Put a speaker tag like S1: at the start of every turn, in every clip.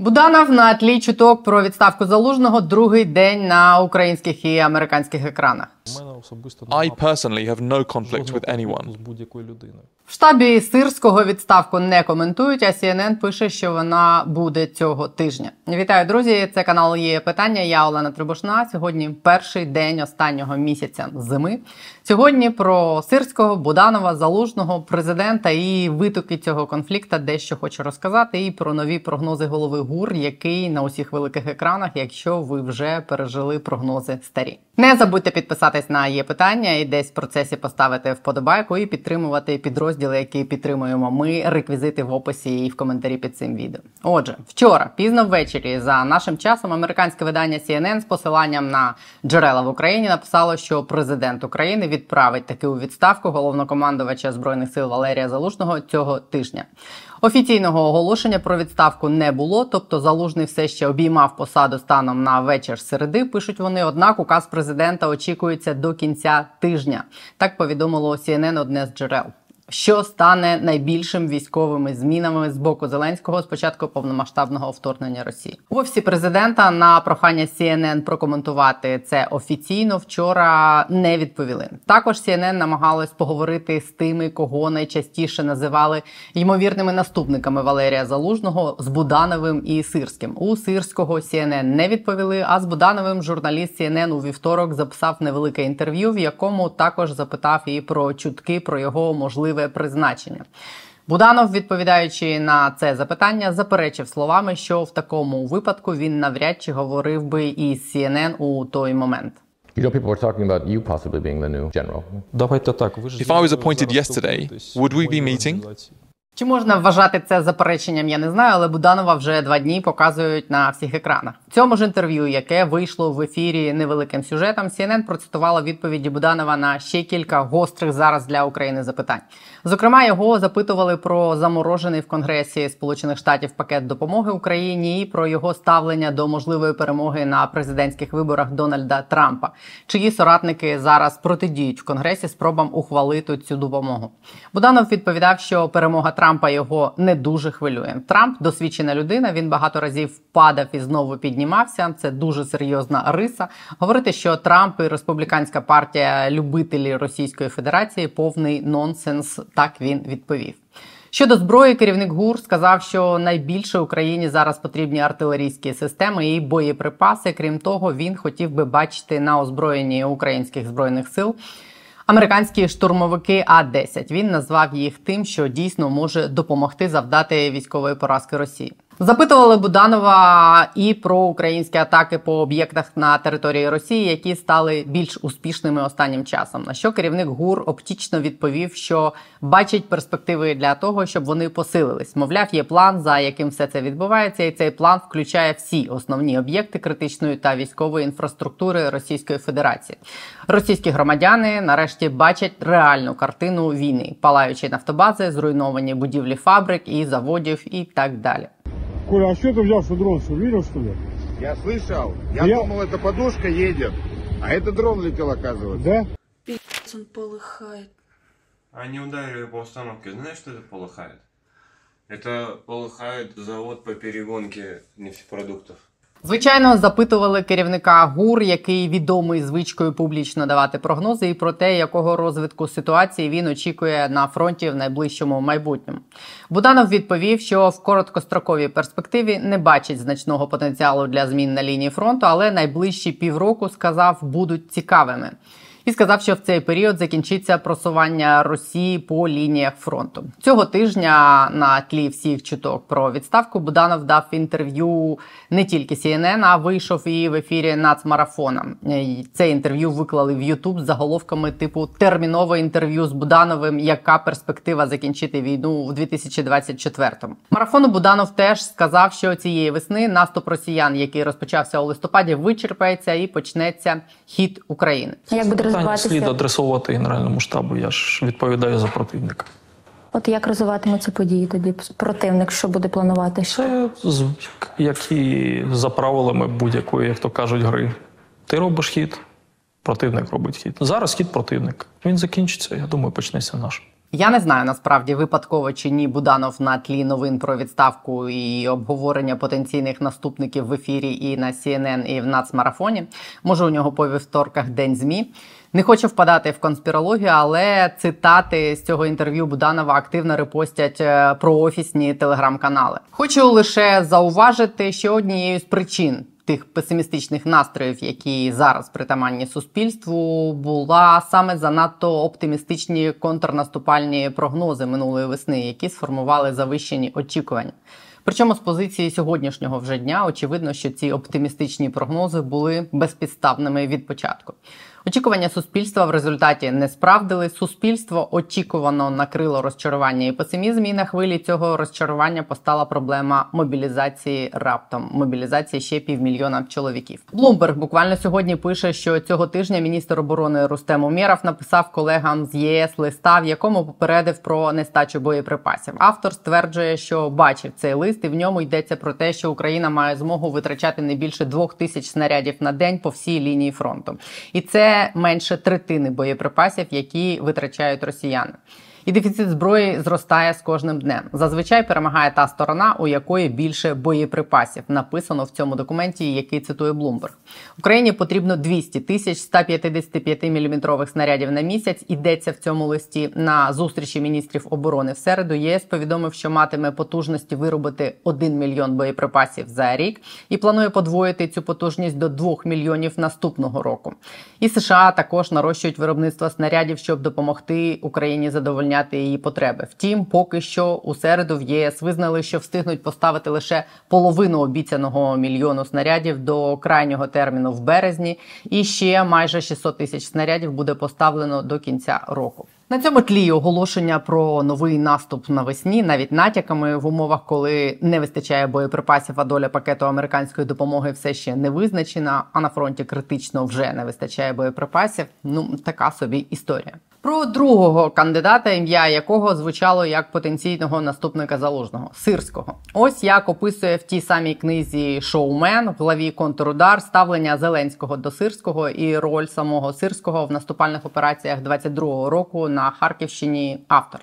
S1: Буданов на тлі чуток про відставку залужного другий день на українських і американських екранах.
S2: I personally have no conflict with anyone.
S1: В штабі сирського відставку не коментують, а CNN пише, що вона буде цього тижня. Вітаю, друзі! Це канал є питання. Я Олена Трибушна. Сьогодні перший день останнього місяця зими. Сьогодні про сирського, Буданова, залужного президента і витоки цього конфлікта дещо хочу розказати. І про нові прогнози голови ГУР, який на усіх великих екранах, якщо ви вже пережили прогнози старі. Не забудьте підписатись на є питання і десь в процесі поставити вподобайку і підтримувати підрозділи, які підтримуємо ми. Реквізити в описі і в коментарі під цим відео. Отже, вчора, пізно ввечері, за нашим часом, американське видання CNN з посиланням на джерела в Україні написало, що президент України відправить таки у відставку головнокомандувача збройних сил Валерія Залужного цього тижня. Офіційного оголошення про відставку не було, тобто залужний все ще обіймав посаду станом на вечір середи. Пишуть вони. Однак указ президента очікується до кінця тижня. Так повідомило CNN одне з джерел. Що стане найбільшим військовими змінами з боку Зеленського з початку повномасштабного вторгнення Росії в офісі президента на прохання CNN прокоментувати це офіційно вчора не відповіли. Також CNN намагалась поговорити з тими, кого найчастіше називали ймовірними наступниками Валерія Залужного з Будановим і Сирським. У Сирського CNN не відповіли. А з Будановим журналіст CNN у вівторок записав невелике інтерв'ю, в якому також запитав і про чутки про його можливе призначення. Буданов, відповідаючи на це запитання, заперечив словами, що в такому випадку він навряд чи говорив би із CNN у той момент.
S3: You know, people were talking about you possibly being the new general.
S4: Давайте так. Ви ж
S2: If I was appointed yesterday, would we be meeting?
S1: Чи можна вважати це запереченням, я не знаю, але Буданова вже два дні показують на всіх екранах. Цьому ж інтерв'ю, яке вийшло в ефірі невеликим сюжетом, CNN процитувала відповіді Буданова на ще кілька гострих зараз для України запитань. Зокрема, його запитували про заморожений в Конгресі Сполучених Штатів пакет допомоги Україні і про його ставлення до можливої перемоги на президентських виборах Дональда Трампа, чиї соратники зараз протидіють в Конгресі спробам ухвалити цю допомогу. Буданов відповідав, що перемога Трампа його не дуже хвилює. Трамп досвідчена людина. Він багато разів падав і знову піднімався. Це дуже серйозна риса. Говорити, що Трамп і республіканська партія любителі Російської Федерації повний нонсенс. Так він відповів. Щодо зброї, керівник ГУР сказав, що найбільше Україні зараз потрібні артилерійські системи і боєприпаси. Крім того, він хотів би бачити на озброєнні українських збройних сил. Американські штурмовики А-10. Він назвав їх тим, що дійсно може допомогти завдати військової поразки Росії. Запитували Буданова і про українські атаки по об'єктах на території Росії, які стали більш успішними останнім часом. На що керівник ГУР оптічно відповів, що бачить перспективи для того, щоб вони посилились. Мовляв, є план, за яким все це відбувається, і цей план включає всі основні об'єкти критичної та військової інфраструктури Російської Федерації. Російські громадяни нарешті бачать реальну картину війни: палаючі нафтобази, зруйновані будівлі фабрик і заводів, і так далі.
S5: Коля, а что ты взял, что дрон, что видел, что ли?
S6: Я слышал. Я,
S5: Я-
S6: думал, это подушка едет. А это дрон летел, оказывается.
S5: Да?
S7: Он полыхает.
S8: Они ударили по установке. Знаешь, что это полыхает? Это полыхает завод по перегонке нефтепродуктов.
S1: Звичайно, запитували керівника ГУР, який відомий звичкою публічно давати прогнози, і про те, якого розвитку ситуації він очікує на фронті в найближчому майбутньому. Буданов відповів, що в короткостроковій перспективі не бачить значного потенціалу для змін на лінії фронту, але найближчі півроку сказав будуть цікавими. І сказав, що в цей період закінчиться просування Росії по лініях фронту цього тижня. На тлі всіх чуток про відставку Буданов дав інтерв'ю не тільки CNN, а вийшов і в ефірі нацмарафона. Це інтерв'ю виклали в Ютуб з заголовками типу термінове інтерв'ю з Будановим. Яка перспектива закінчити війну в 2024-му? Марафону Буданов теж сказав, що цієї весни наступ росіян, який розпочався у листопаді, вичерпається і почнеться хід України.
S7: Як буде
S4: Питання слід адресувати Генеральному штабу. Я ж відповідаю за противника.
S7: От як розвиватимуться події тоді? Противник, що буде планувати?
S4: Це з- як, і за правилами будь-якої, як то кажуть, гри. Ти робиш хід, противник робить хід. Зараз хід противника. Він закінчиться, я думаю, почнеться наш.
S1: Я не знаю насправді випадково чи ні Буданов на тлі новин про відставку і обговорення потенційних наступників в ефірі і на CNN, і в нацмарафоні. Може, у нього по вівторках день змі. Не хочу впадати в конспірологію, але цитати з цього інтерв'ю Буданова активно репостять е, проофісні телеграм-канали. Хочу лише зауважити, що однією з причин тих песимістичних настроїв, які зараз притаманні суспільству, була саме занадто оптимістичні контрнаступальні прогнози минулої весни, які сформували завищені очікування. Причому з позиції сьогоднішнього вже дня очевидно, що ці оптимістичні прогнози були безпідставними від початку. Очікування суспільства в результаті не справдили. Суспільство очікувано накрило розчарування і песимізм. І на хвилі цього розчарування постала проблема мобілізації раптом. Мобілізації ще півмільйона чоловіків. Блумберг буквально сьогодні пише, що цього тижня міністр оборони Рустем Умєров написав колегам з ЄС листа, в якому попередив про нестачу боєприпасів. Автор стверджує, що бачив цей лист, і в ньому йдеться про те, що Україна має змогу витрачати не більше двох тисяч снарядів на день по всій лінії фронту, і це менше третини боєприпасів, які витрачають росіяни. І дефіцит зброї зростає з кожним днем. Зазвичай перемагає та сторона, у якої більше боєприпасів. Написано в цьому документі, який цитує Блумберг. Україні потрібно 200 тисяч 155 мм снарядів на місяць. Ідеться в цьому листі на зустрічі міністрів оборони в середу. ЄС повідомив, що матиме потужності виробити 1 мільйон боєприпасів за рік і планує подвоїти цю потужність до 2 мільйонів наступного року. І США також нарощують виробництво снарядів, щоб допомогти Україні задовольняти її потреби. Втім, поки що у середу в ЄС визнали, що встигнуть поставити лише половину обіцяного мільйону снарядів до крайнього терміну в березні, і ще майже 600 тисяч снарядів буде поставлено до кінця року. На цьому тлі оголошення про новий наступ навесні, навіть натяками в умовах, коли не вистачає боєприпасів, а доля пакету американської допомоги все ще не визначена. А на фронті критично вже не вистачає боєприпасів. Ну така собі історія. Про другого кандидата, ім'я якого звучало як потенційного наступника залужного сирського. Ось як описує в тій самій книзі Шоумен в главі контрудар ставлення Зеленського до сирського і роль самого сирського в наступальних операціях 22-го року на Харківщині. Автор.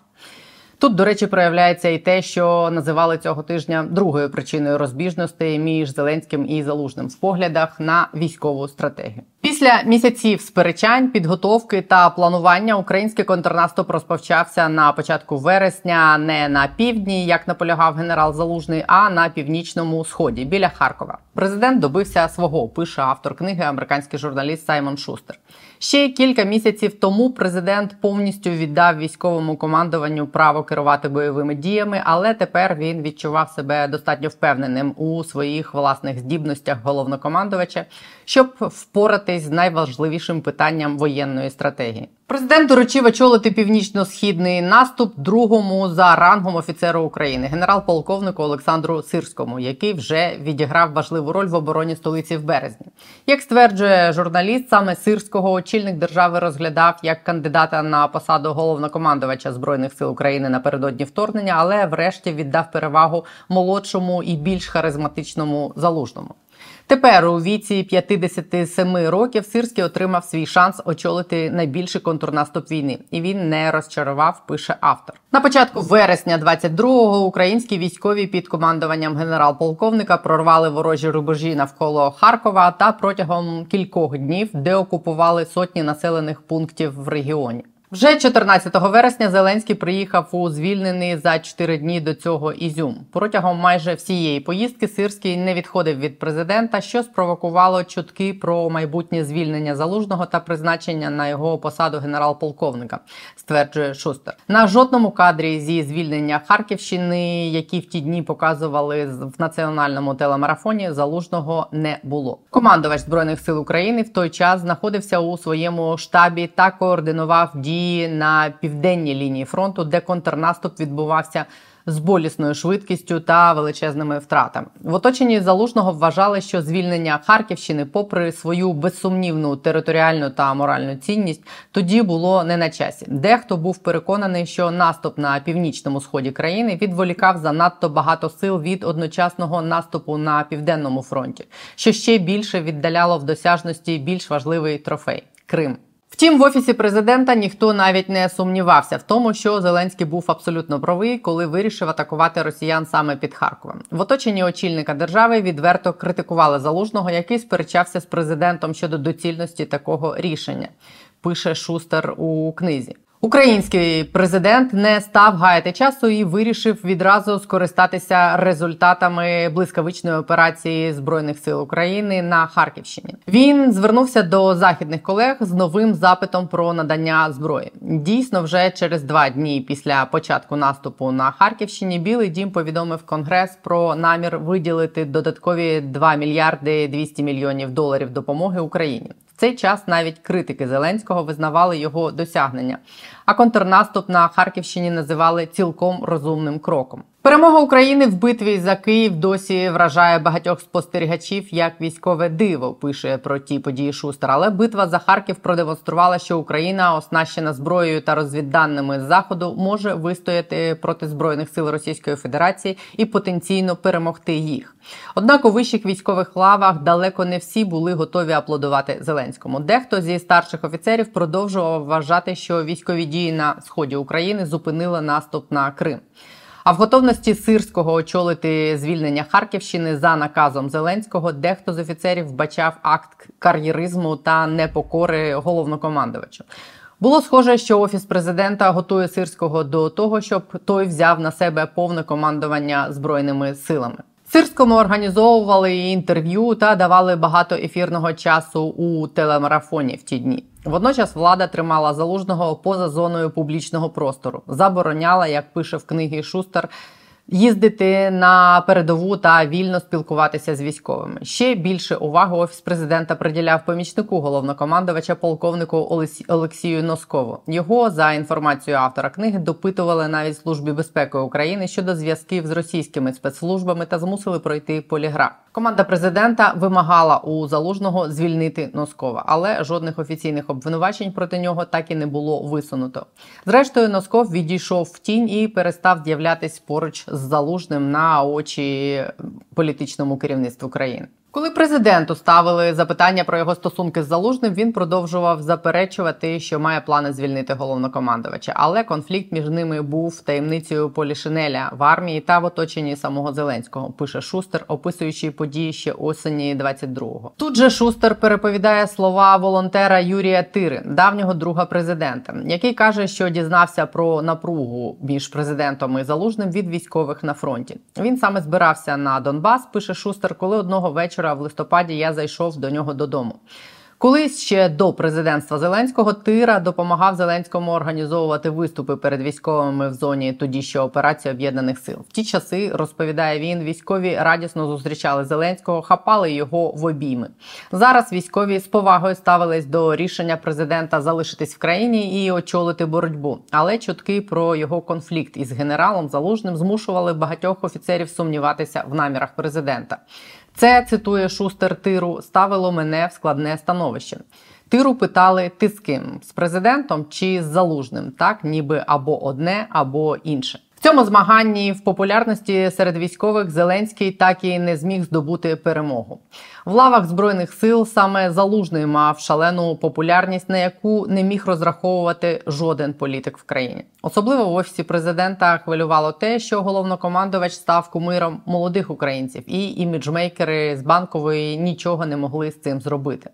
S1: Тут, до речі, проявляється і те, що називали цього тижня другою причиною розбіжностей між Зеленським і Залужним в поглядах на військову стратегію. Після місяців сперечань, підготовки та планування український контрнаступ розпочався на початку вересня не на півдні, як наполягав генерал Залужний, а на північному сході біля Харкова. Президент добився свого, пише автор книги, американський журналіст Саймон Шустер. Ще кілька місяців тому президент повністю віддав військовому командуванню право керувати бойовими діями, але тепер він відчував себе достатньо впевненим у своїх власних здібностях головнокомандувача, щоб впоратись з найважливішим питанням воєнної стратегії. Президент доручив очолити північно-східний наступ другому за рангом офіцеру України, генерал-полковнику Олександру Сирському, який вже відіграв важливу роль в обороні столиці в березні. Як стверджує журналіст, саме Сирського очільник держави розглядав як кандидата на посаду головнокомандувача збройних сил України напередодні вторгнення, але врешті віддав перевагу молодшому і більш харизматичному залужному. Тепер у віці 57 років Сирський отримав свій шанс очолити найбільший контрнаступ війни, і він не розчарував. Пише автор. На початку вересня 22-го українські військові під командуванням генерал-полковника прорвали ворожі рубежі навколо Харкова та протягом кількох днів деокупували сотні населених пунктів в регіоні. Вже 14 вересня Зеленський приїхав у звільнений за 4 дні до цього Ізюм. Протягом майже всієї поїздки Сирський не відходив від президента, що спровокувало чутки про майбутнє звільнення залужного та призначення на його посаду генерал-полковника, стверджує Шустер. На жодному кадрі зі звільнення Харківщини, які в ті дні показували в національному телемарафоні, залужного не було. Командувач збройних сил України в той час знаходився у своєму штабі та координував дії на південній лінії фронту, де контрнаступ відбувався з болісною швидкістю та величезними втратами. В оточенні залужного вважали, що звільнення Харківщини, попри свою безсумнівну територіальну та моральну цінність, тоді було не на часі. Дехто був переконаний, що наступ на північному сході країни відволікав занадто багато сил від одночасного наступу на південному фронті, що ще більше віддаляло в досяжності більш важливий трофей Крим. Втім, в офісі президента ніхто навіть не сумнівався в тому, що Зеленський був абсолютно правий, коли вирішив атакувати росіян саме під Харковом. В оточенні очільника держави відверто критикували залужного, який сперечався з президентом щодо доцільності такого рішення. Пише Шустер у книзі. Український президент не став гаяти часу і вирішив відразу скористатися результатами блискавичної операції збройних сил України на Харківщині. Він звернувся до західних колег з новим запитом про надання зброї. Дійсно, вже через два дні після початку наступу на Харківщині Білий Дім повідомив Конгрес про намір виділити додаткові 2 мільярди 200 мільйонів доларів допомоги Україні. В цей час навіть критики Зеленського визнавали його досягнення, а контрнаступ на Харківщині називали цілком розумним кроком. Перемога України в битві за Київ досі вражає багатьох спостерігачів як військове диво. Пише про ті події Шустер. Але битва за Харків продемонструвала, що Україна, оснащена зброєю та розвідданими з заходу, може вистояти проти збройних сил Російської Федерації і потенційно перемогти їх. Однак у вищих військових лавах далеко не всі були готові аплодувати Зеленському. Дехто зі старших офіцерів продовжував вважати, що військові дії на сході України зупинили наступ на Крим. А в готовності сирського очолити звільнення Харківщини за наказом Зеленського дехто з офіцерів вбачав акт кар'єризму та непокори головнокомандувачу. Було схоже, що офіс президента готує сирського до того, щоб той взяв на себе повне командування збройними силами. Сирському організовували інтерв'ю та давали багато ефірного часу у телемарафоні в ті дні. Водночас влада тримала залужного поза зоною публічного простору, забороняла, як пише в книгі Шустер, їздити на передову та вільно спілкуватися з військовими. Ще більше уваги офіс президента приділяв помічнику головнокомандувача полковнику Олексію Носкову. Його за інформацією автора книги допитували навіть службі безпеки України щодо зв'язків з російськими спецслужбами та змусили пройти поліграф. Команда президента вимагала у залужного звільнити Носкова, але жодних офіційних обвинувачень проти нього так і не було висунуто. Зрештою, Носков відійшов в тінь і перестав з'являтись поруч з залужним на очі політичному керівництву країни. Коли президенту ставили запитання про його стосунки з залужним, він продовжував заперечувати, що має плани звільнити головнокомандувача. Але конфлікт між ними був таємницею Полішинеля в армії та в оточенні самого Зеленського. Пише Шустер, описуючи події ще осені 22-го. Тут же Шустер переповідає слова волонтера Юрія Тири, давнього друга президента, який каже, що дізнався про напругу між президентом і залужним від військових на фронті. Він саме збирався на Донбас. Пише Шустер, коли одного вечора вечора в листопаді я зайшов до нього додому. Колись ще до президентства Зеленського Тира допомагав Зеленському організовувати виступи перед військовими в зоні тоді ще операції об'єднаних сил. В ті часи розповідає він, військові радісно зустрічали Зеленського, хапали його в обійми. Зараз військові з повагою ставились до рішення президента залишитись в країні і очолити боротьбу. Але чутки про його конфлікт із генералом Залужним змушували багатьох офіцерів сумніватися в намірах президента. Це цитує Шустер Тиру, ставило мене в складне становище. Тиру питали: ти з ким? З президентом чи з залужним? Так, ніби або одне, або інше цьому змаганні в популярності серед військових Зеленський так і не зміг здобути перемогу. В лавах збройних сил саме залужний мав шалену популярність, на яку не міг розраховувати жоден політик в країні. Особливо в офісі президента хвилювало те, що головнокомандувач став кумиром молодих українців, і іміджмейкери з банкової нічого не могли з цим зробити.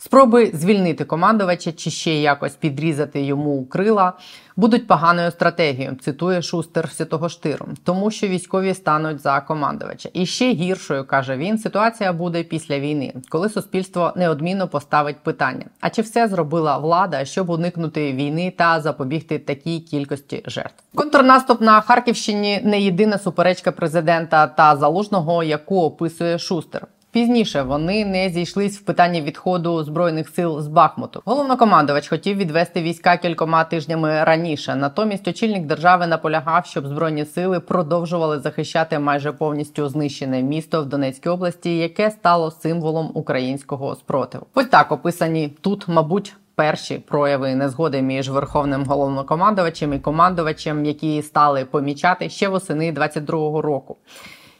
S1: Спроби звільнити командувача чи ще якось підрізати йому крила будуть поганою стратегією. Цитує Шустер Святого Штиру, тому що військові стануть за командувача. І ще гіршою каже він: ситуація буде після війни, коли суспільство неодмінно поставить питання: а чи все зробила влада, щоб уникнути війни та запобігти такій кількості жертв? Контрнаступ на Харківщині не єдина суперечка президента та залужного, яку описує Шустер. Пізніше вони не зійшлись в питанні відходу збройних сил з Бахмуту. Головнокомандувач хотів відвести війська кількома тижнями раніше. Натомість очільник держави наполягав, щоб збройні сили продовжували захищати майже повністю знищене місто в Донецькій області, яке стало символом українського спротиву. Ось так описані тут, мабуть. Перші прояви незгоди між верховним головнокомандувачем і командувачем, які стали помічати ще восени 22-го року.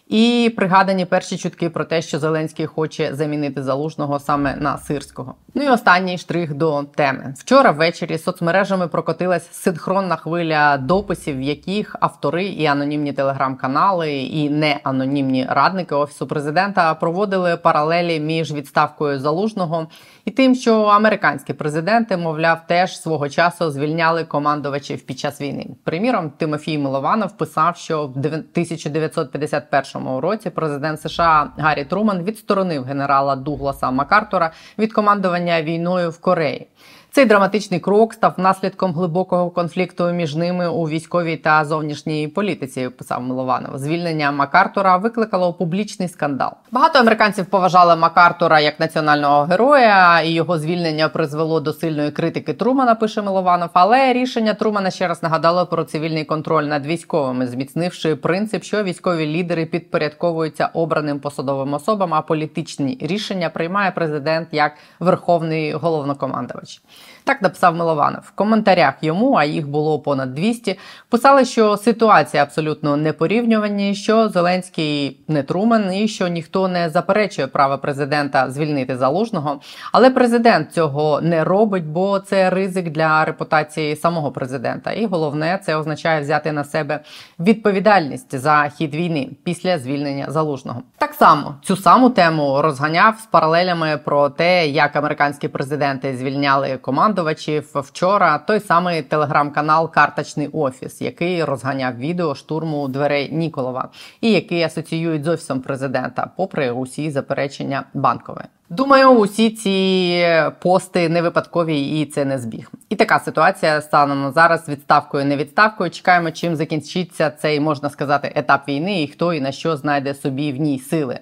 S1: І пригадані перші чутки про те, що Зеленський хоче замінити залужного саме на сирського. Ну і останній штрих до теми. Вчора ввечері соцмережами прокотилась синхронна хвиля дописів, в яких автори і анонімні телеграм-канали, і неанонімні радники офісу президента проводили паралелі між відставкою залужного і тим, що американські президенти, мовляв, теж свого часу звільняли командувачів під час війни. Приміром, Тимофій Милованов писав, що в 1951 році президент США Гаррі Труман відсторонив генерала Дугласа Макартура від командування війною в Кореї. Цей драматичний крок став наслідком глибокого конфлікту між ними у військовій та зовнішній політиці. Писав Милованов. Звільнення Макартура викликало публічний скандал. Багато американців поважали Макартура як національного героя, і його звільнення призвело до сильної критики Трумана. Пише Милованов. Але рішення Трумана ще раз нагадало про цивільний контроль над військовими, зміцнивши принцип, що військові лідери підпорядковуються обраним посадовим особам, а політичні рішення приймає президент як верховний головнокомандувач. Так написав Милованов. В коментарях йому, а їх було понад 200, писали, що ситуація абсолютно не порівнювані, що Зеленський не Трумен і що ніхто не заперечує право президента звільнити залужного. Але президент цього не робить, бо це ризик для репутації самого президента. І головне, це означає взяти на себе відповідальність за хід війни після звільнення залужного. Так само цю саму тему розганяв з паралелями про те, як американські президенти звільняли командувачів вчора. Той самий телеграм-канал Карточний офіс, який розганяв відео штурму дверей Ніколова, і який асоціюють з офісом президента, попри усі заперечення банкової. Думаю, усі ці пости не випадкові і це не збіг. І така ситуація станом на зараз відставкою, не відставкою. Чекаємо, чим закінчиться цей можна сказати етап війни, і хто і на що знайде собі в ній сили.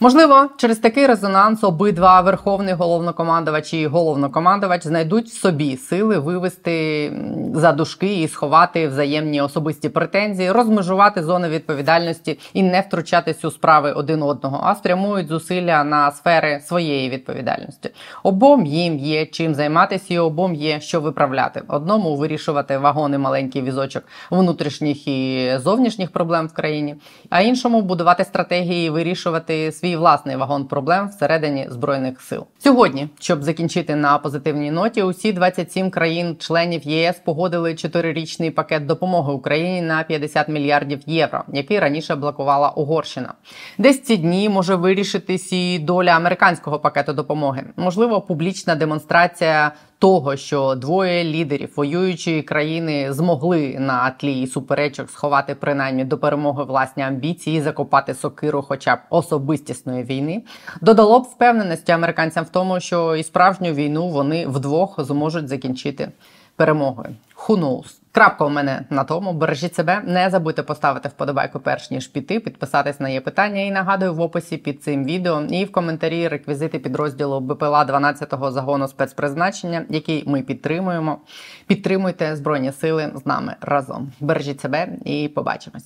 S1: Можливо, через такий резонанс обидва верховний головнокомандувач і головнокомандувач знайдуть собі сили вивести за дужки і сховати взаємні особисті претензії, розмежувати зони відповідальності і не втручатись у справи один одного, а спрямують зусилля на сфери своєї відповідальності. Обом їм є чим займатися, і обом є що виправляти. Одному вирішувати вагони маленький візочок внутрішніх і зовнішніх проблем в країні, а іншому будувати стратегії, і вирішувати свій власний вагон проблем всередині збройних сил. Сьогодні, щоб закінчити на позитивній ноті, усі 27 країн-членів ЄС погодили чотирирічний пакет допомоги Україні на 50 мільярдів євро, який раніше блокувала Угорщина. Десь ці дні може вирішитись і доля американського пакету допомоги. Можливо, публічна демонстрація того, що двоє лідерів воюючої країни змогли на тлі суперечок сховати принаймні до перемоги власні амбіції, закопати сокиру, хоча б особистісної війни, додало б впевненості американцям в тому, що і справжню війну вони вдвох зможуть закінчити перемогою. Who knows? Крапка у мене на тому. Бережіть себе. Не забудьте поставити вподобайку перш ніж піти, підписатись на є питання. І нагадую в описі під цим відео і в коментарі реквізити підрозділу БПЛА 12-го загону спецпризначення, який ми підтримуємо. Підтримуйте збройні сили з нами разом. Бережіть себе і побачимось.